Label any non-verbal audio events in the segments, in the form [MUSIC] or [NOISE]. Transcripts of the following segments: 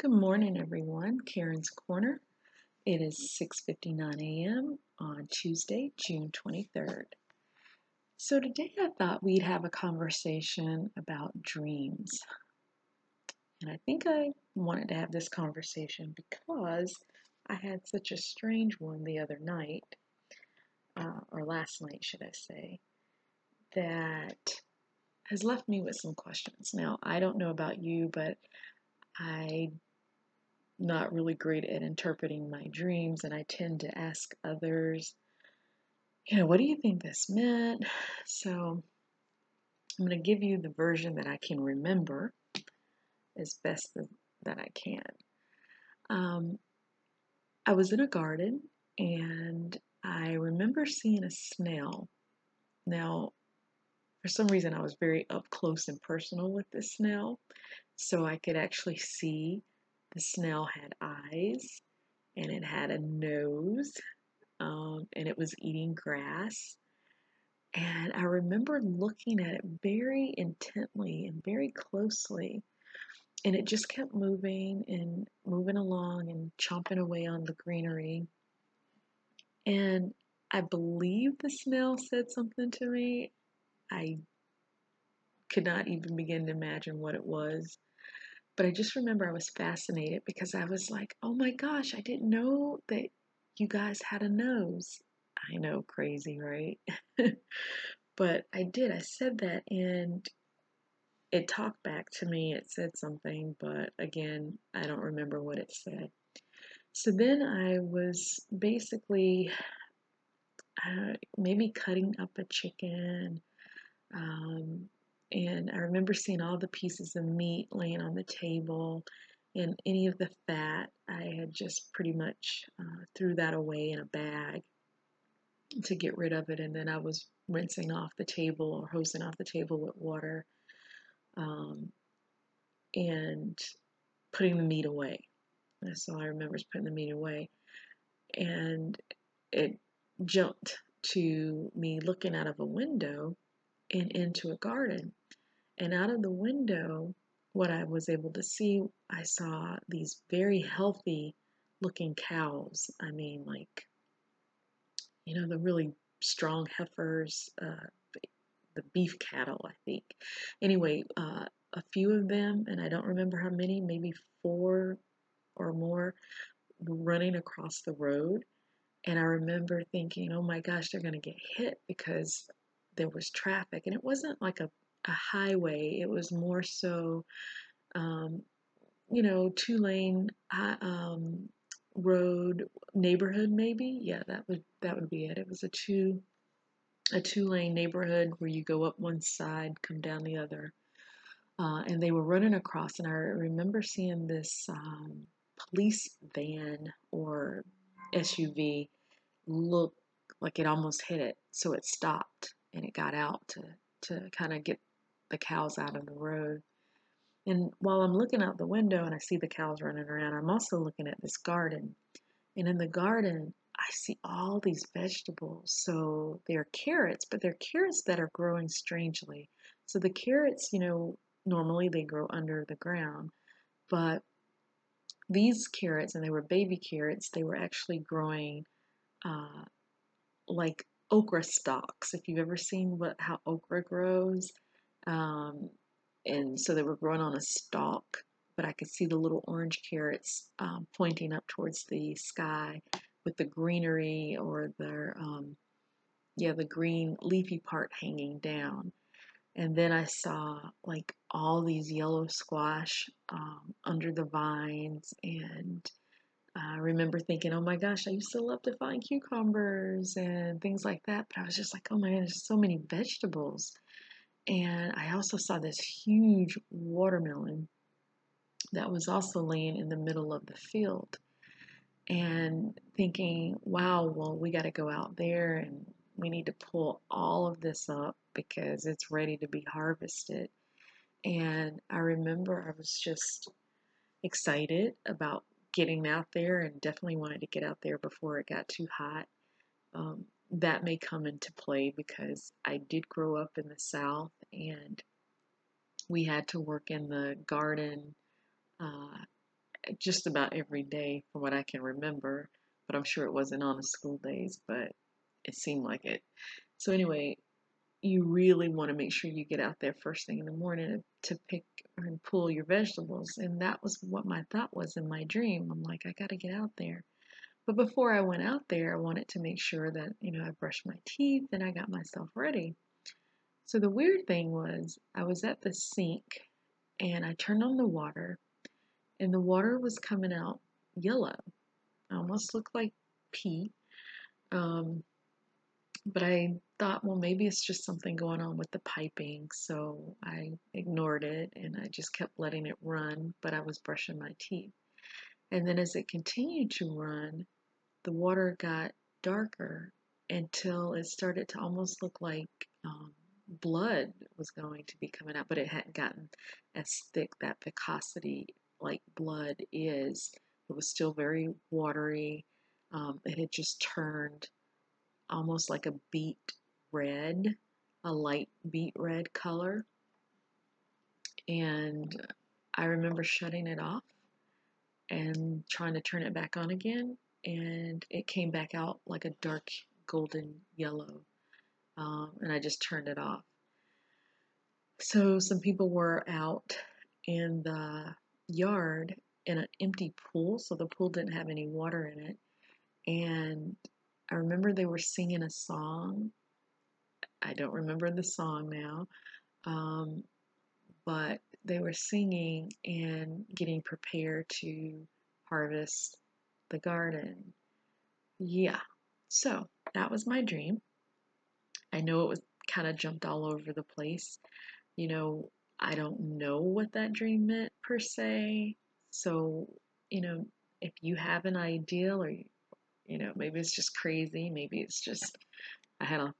Good morning, everyone. Karen's Corner. It is 6:59 a.m. on Tuesday, June 23rd. So today I thought we'd have a conversation about dreams. And I think I wanted to have this conversation because I had such a strange one the other night, uh, or last night, should I say, that has left me with some questions. Now, I don't know about you, but I not really great at interpreting my dreams, and I tend to ask others, you know, what do you think this meant? [SIGHS] So I'm going to give you the version that I can remember as best that I can. Um, I was in a garden and I remember seeing a snail. Now, for some reason, I was very up close and personal with this snail, so I could actually see the snail had eyes and it had a nose um, and it was eating grass. And I remember looking at it very intently and very closely. And it just kept moving and moving along and chomping away on the greenery. And I believe the snail said something to me. I could not even begin to imagine what it was. But I just remember I was fascinated because I was like, oh my gosh, I didn't know that you guys had a nose. I know, crazy, right? [LAUGHS] but I did. I said that and it talked back to me. It said something, but again, I don't remember what it said. So then I was basically uh, maybe cutting up a chicken, um, and I remember seeing all the pieces of meat laying on the table and any of the fat. I had just pretty much uh, threw that away in a bag to get rid of it. And then I was rinsing off the table or hosing off the table with water um, and putting the meat away. That's all I remember is putting the meat away. And it jumped to me looking out of a window and into a garden. And out of the window, what I was able to see, I saw these very healthy looking cows. I mean, like, you know, the really strong heifers, uh, the beef cattle, I think. Anyway, uh, a few of them, and I don't remember how many, maybe four or more, running across the road. And I remember thinking, oh my gosh, they're going to get hit because there was traffic. And it wasn't like a a highway. It was more so, um, you know, two lane uh, um, road neighborhood maybe. Yeah, that would that would be it. It was a two a two lane neighborhood where you go up one side, come down the other. Uh, and they were running across, and I remember seeing this um, police van or SUV look like it almost hit it, so it stopped and it got out to to kind of get the cows out of the road. And while I'm looking out the window and I see the cows running around, I'm also looking at this garden. And in the garden, I see all these vegetables. So they're carrots, but they're carrots that are growing strangely. So the carrots, you know, normally they grow under the ground, but these carrots, and they were baby carrots, they were actually growing uh, like okra stalks. If you've ever seen what how okra grows, um, and so they were growing on a stalk, but I could see the little orange carrots um, pointing up towards the sky with the greenery or the, um, yeah, the green leafy part hanging down. And then I saw like all these yellow squash um, under the vines. And I remember thinking, oh my gosh, I used to love to find cucumbers and things like that. But I was just like, oh my gosh, there's so many vegetables. And I also saw this huge watermelon that was also laying in the middle of the field. And thinking, wow, well, we got to go out there and we need to pull all of this up because it's ready to be harvested. And I remember I was just excited about getting out there and definitely wanted to get out there before it got too hot. Um, that may come into play because I did grow up in the South and we had to work in the garden uh, just about every day from what I can remember, but I'm sure it wasn't on the school days, but it seemed like it. So anyway, you really want to make sure you get out there first thing in the morning to pick and pull your vegetables. And that was what my thought was in my dream. I'm like, I got to get out there. But before I went out there, I wanted to make sure that, you know, I brushed my teeth and I got myself ready. So the weird thing was, I was at the sink and I turned on the water, and the water was coming out yellow. Almost looked like pee. Um, but I thought, well, maybe it's just something going on with the piping. So I ignored it and I just kept letting it run, but I was brushing my teeth. And then as it continued to run, the water got darker until it started to almost look like um, blood was going to be coming out, but it hadn't gotten as thick that viscosity like blood is. It was still very watery. Um, it had just turned almost like a beet red, a light beet red color. And I remember shutting it off and trying to turn it back on again, and it came back out like a dark golden yellow. Um, and I just turned it off. So some people were out in the yard in an empty pool, so the pool didn't have any water in it. And I remember they were singing a song. I don't remember the song now, um, but they were singing and getting prepared to harvest the garden. Yeah, so that was my dream. I know it was kind of jumped all over the place. You know, I don't know what that dream meant per se. So, you know, if you have an ideal or, you know, maybe it's just crazy, maybe it's just I had a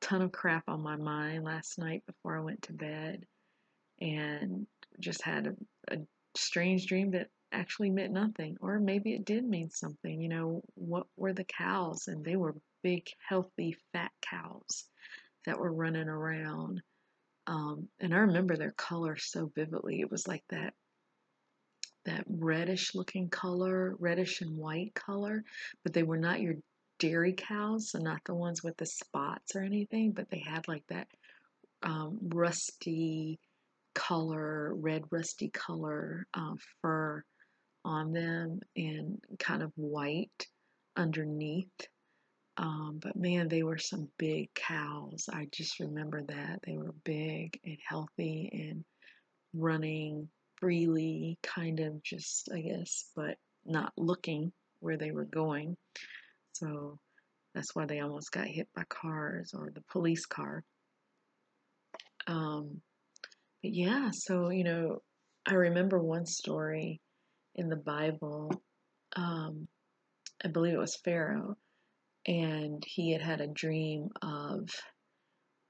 ton of crap on my mind last night before I went to bed and just had a, a strange dream that actually meant nothing or maybe it did mean something you know what were the cows? And they were big healthy fat cows that were running around um, and i remember their color so vividly. It was like that that reddish looking color reddish and white color but they were not your dairy cows so not the ones with the spots or anything but they had like that um, rusty color red rusty color uh, fur on them and kind of white underneath. Um, but man, they were some big cows. I just remember that. They were big and healthy and running freely, kind of just, I guess, but not looking where they were going. So that's why they almost got hit by cars or the police car. Um, but yeah, so, you know, I remember one story in the Bible. Um, I believe it was Pharaoh, and he had had a dream of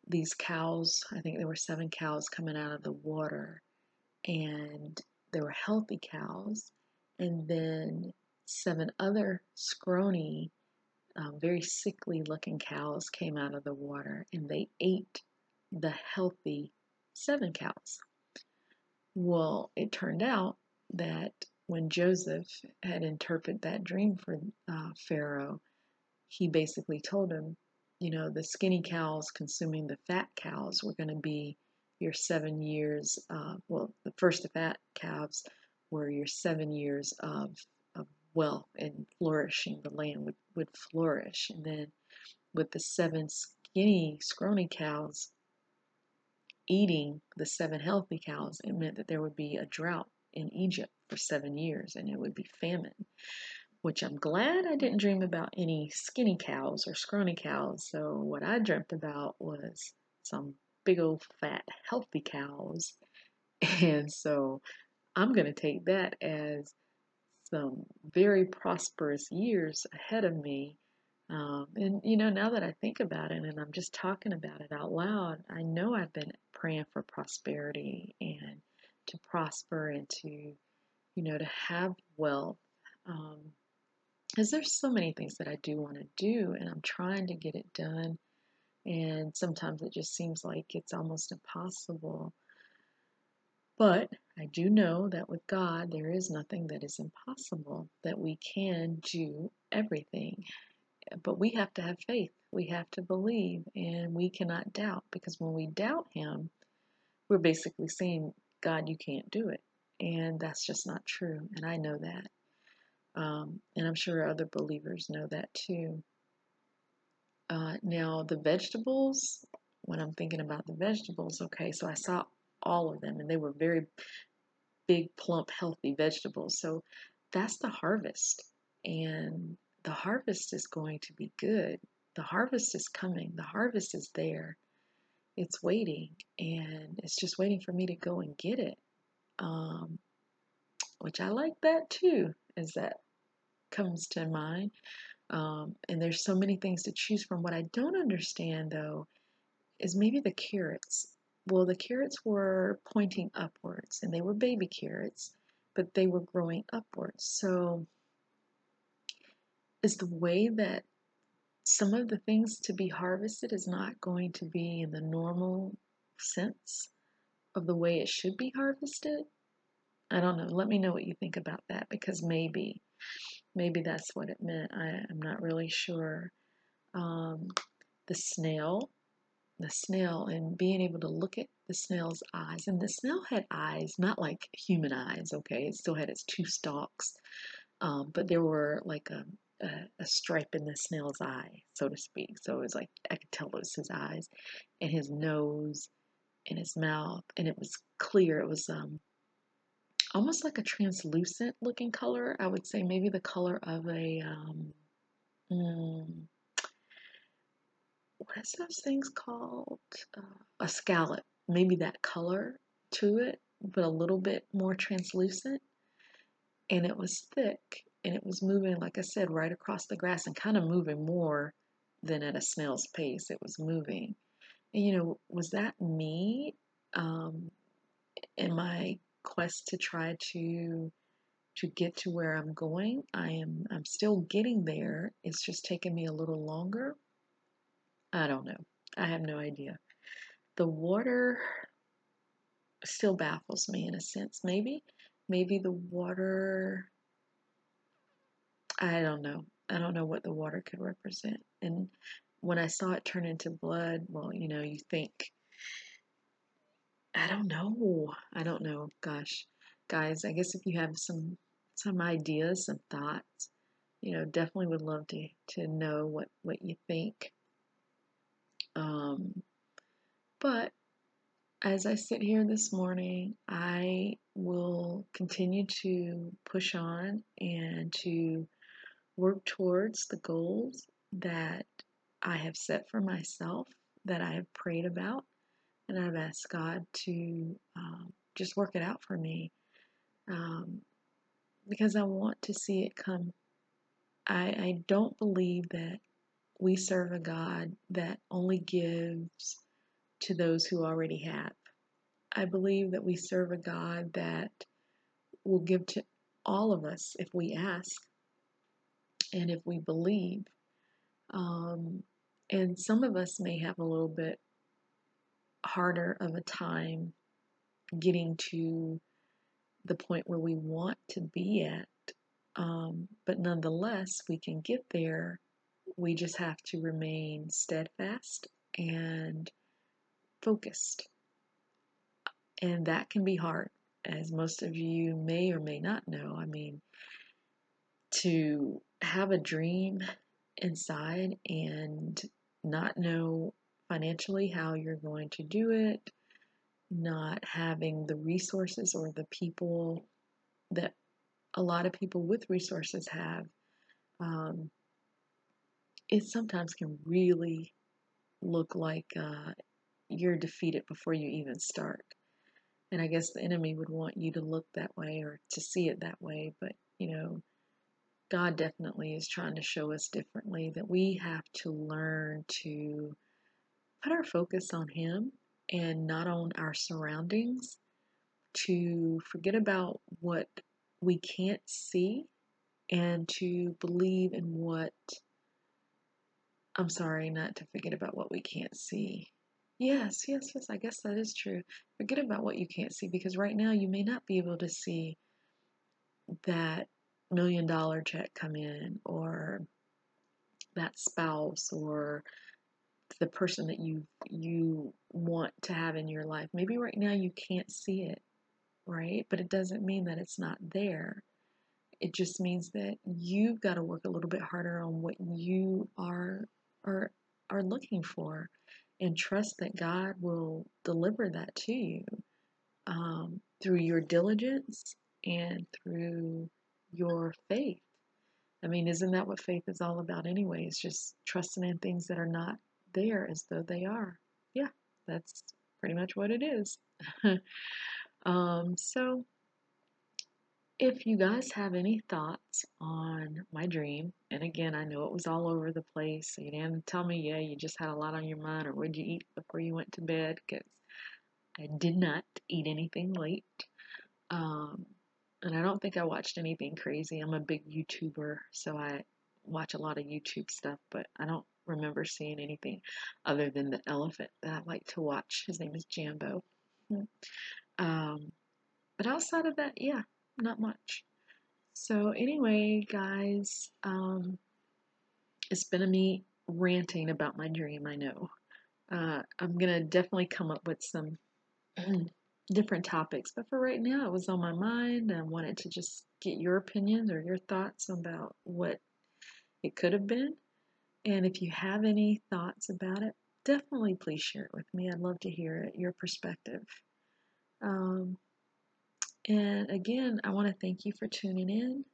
these cows. I think there were seven cows coming out of the water, and they were healthy cows. And then seven other scrawny, um, very sickly looking cows came out of the water, and they ate the healthy seven cows. Well, it turned out that when Joseph had interpreted that dream for uh, Pharaoh, he basically told him, you know, the skinny cows consuming the fat cows were going to be your seven years. Uh, well, the first fat calves were your seven years of, wealth and flourishing. The land would, would flourish. And then with the seven skinny, scrawny cows eating the seven healthy cows, it meant that there would be a drought in Egypt for seven years and it would be famine. Which I'm glad I didn't dream about any skinny cows or scrawny cows. So, what I dreamt about was some big old fat healthy cows. [LAUGHS] And so, I'm going to take that as some very prosperous years ahead of me. Um, and you know, now that I think about it and I'm just talking about it out loud, I know I've been praying for prosperity and to prosper and to, you know, to have wealth. Um, because there's so many things that I do want to do, and I'm trying to get it done. And sometimes it just seems like it's almost impossible. But I do know that with God, there is nothing that is impossible, that we can do everything. But we have to have faith. We have to believe, and we cannot doubt because when we doubt Him, we're basically saying, God, you can't do it. And that's just not true. And I know that. Um, and I'm sure other believers know that too. Uh, now, the vegetables, when I'm thinking about the vegetables, okay, so I saw all of them and they were very big, plump, healthy vegetables. So that's the harvest. And the harvest is going to be good. The harvest is coming, the harvest is there. It's waiting, and it's just waiting for me to go and get it. Um, which I like that too, as that comes to mind. Um, and there's so many things to choose from. What I don't understand though is maybe the carrots. Well, the carrots were pointing upwards and they were baby carrots, but they were growing upwards. So is the way that some of the things to be harvested is not going to be in the normal sense of the way it should be harvested? I don't know. Let me know what you think about that because maybe, maybe that's what it meant. I, am not really sure. Um, the snail, the snail, and being able to look at the snail's eyes. And the snail had eyes, not like human eyes, okay? It still had its two stalks, um, but there were like a, a, a, stripe in the snail's eye, so to speak. So it was like I could tell it was his eyes and his nose and his mouth, and it was clear. It was um, almost like a translucent looking color. I would say maybe the color of a um, mm, what is those things called? Uh, a scallop. Maybe that color to it, but a little bit more translucent. And it was thick and it was moving, like I said, right across the grass and kind of moving more than at a snail's pace. It was moving. And, you know, was that me um, in my quest to try to to get to where I'm going? I am I'm still getting there. It's just taking me a little longer. I don't know. I have no idea. The water still baffles me in a sense. Maybe maybe the water I don't know. I don't know what the water could represent. And when I saw it turn into blood, well, you know, you think, I don't know. I don't know. Gosh, guys, I guess if you have some some ideas, some thoughts, you know, definitely would love to to know what what you think. Um, but as I sit here this morning, I will continue to push on and to work towards the goals that I have set for myself, that I have prayed about, and I've asked God to um, just work it out for me um, because I want to see it come. I, I don't believe that we serve a God that only gives to those who already have. I believe that we serve a God that will give to all of us if we ask and if we believe. Um, and some of us may have a little bit harder of a time getting to the point where we want to be at. Um, but nonetheless, we can get there. We just have to remain steadfast and focused. And that can be hard, as most of you may or may not know. I mean, to have a dream inside and not know financially how you're going to do it, not having the resources or the people that a lot of people with resources have, um, it sometimes can really look like uh, you're defeated before you even start. And I guess the enemy would want you to look that way or to see it that way, but you know, God definitely is trying to show us differently that we have to learn to put our focus on Him and not on our surroundings, to forget about what we can't see and to believe in what I'm sorry, not to forget about what we can't see. Yes, yes, yes. I guess that is true. Forget about what you can't see because right now you may not be able to see that million dollar check come in or that spouse or the person that you you want to have in your life. Maybe right now you can't see it, right? But it doesn't mean that it's not there. It just means that you've got to work a little bit harder on what you are are are looking for and trust that God will deliver that to you um, through your diligence and through your faith. I mean, isn't that what faith is all about, anyway? It's just trusting in things that are not there as though they are. Yeah, that's pretty much what it is. [LAUGHS] um, so, if you guys have any thoughts on my dream, and again, I know it was all over the place, so you didn't tell me, yeah, you just had a lot on your mind, or what did you eat before you went to bed? Because I did not eat anything late. Um, and I don't think I watched anything crazy. I'm a big YouTuber, so I watch a lot of YouTube stuff, but I don't remember seeing anything other than the elephant that I like to watch. His name is Jambo. Um, but outside of that, yeah, not much. So anyway, guys, um, it's been a me ranting about my dream. I know. Uh, I'm gonna definitely come up with some [CLEARS THROAT] different topics, but for right now, it was on my mind. I wanted to just get your opinions or your thoughts about what it could have been. And if you have any thoughts about it, definitely please share it with me. I'd love to hear it, your perspective. Um, and again, I want to thank you for tuning in.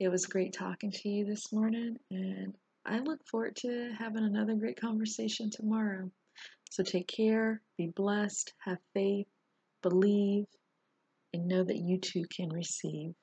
It was great talking to you this morning, and I look forward to having another great conversation tomorrow. So take care, be blessed, have faith, believe, and know that you too can receive.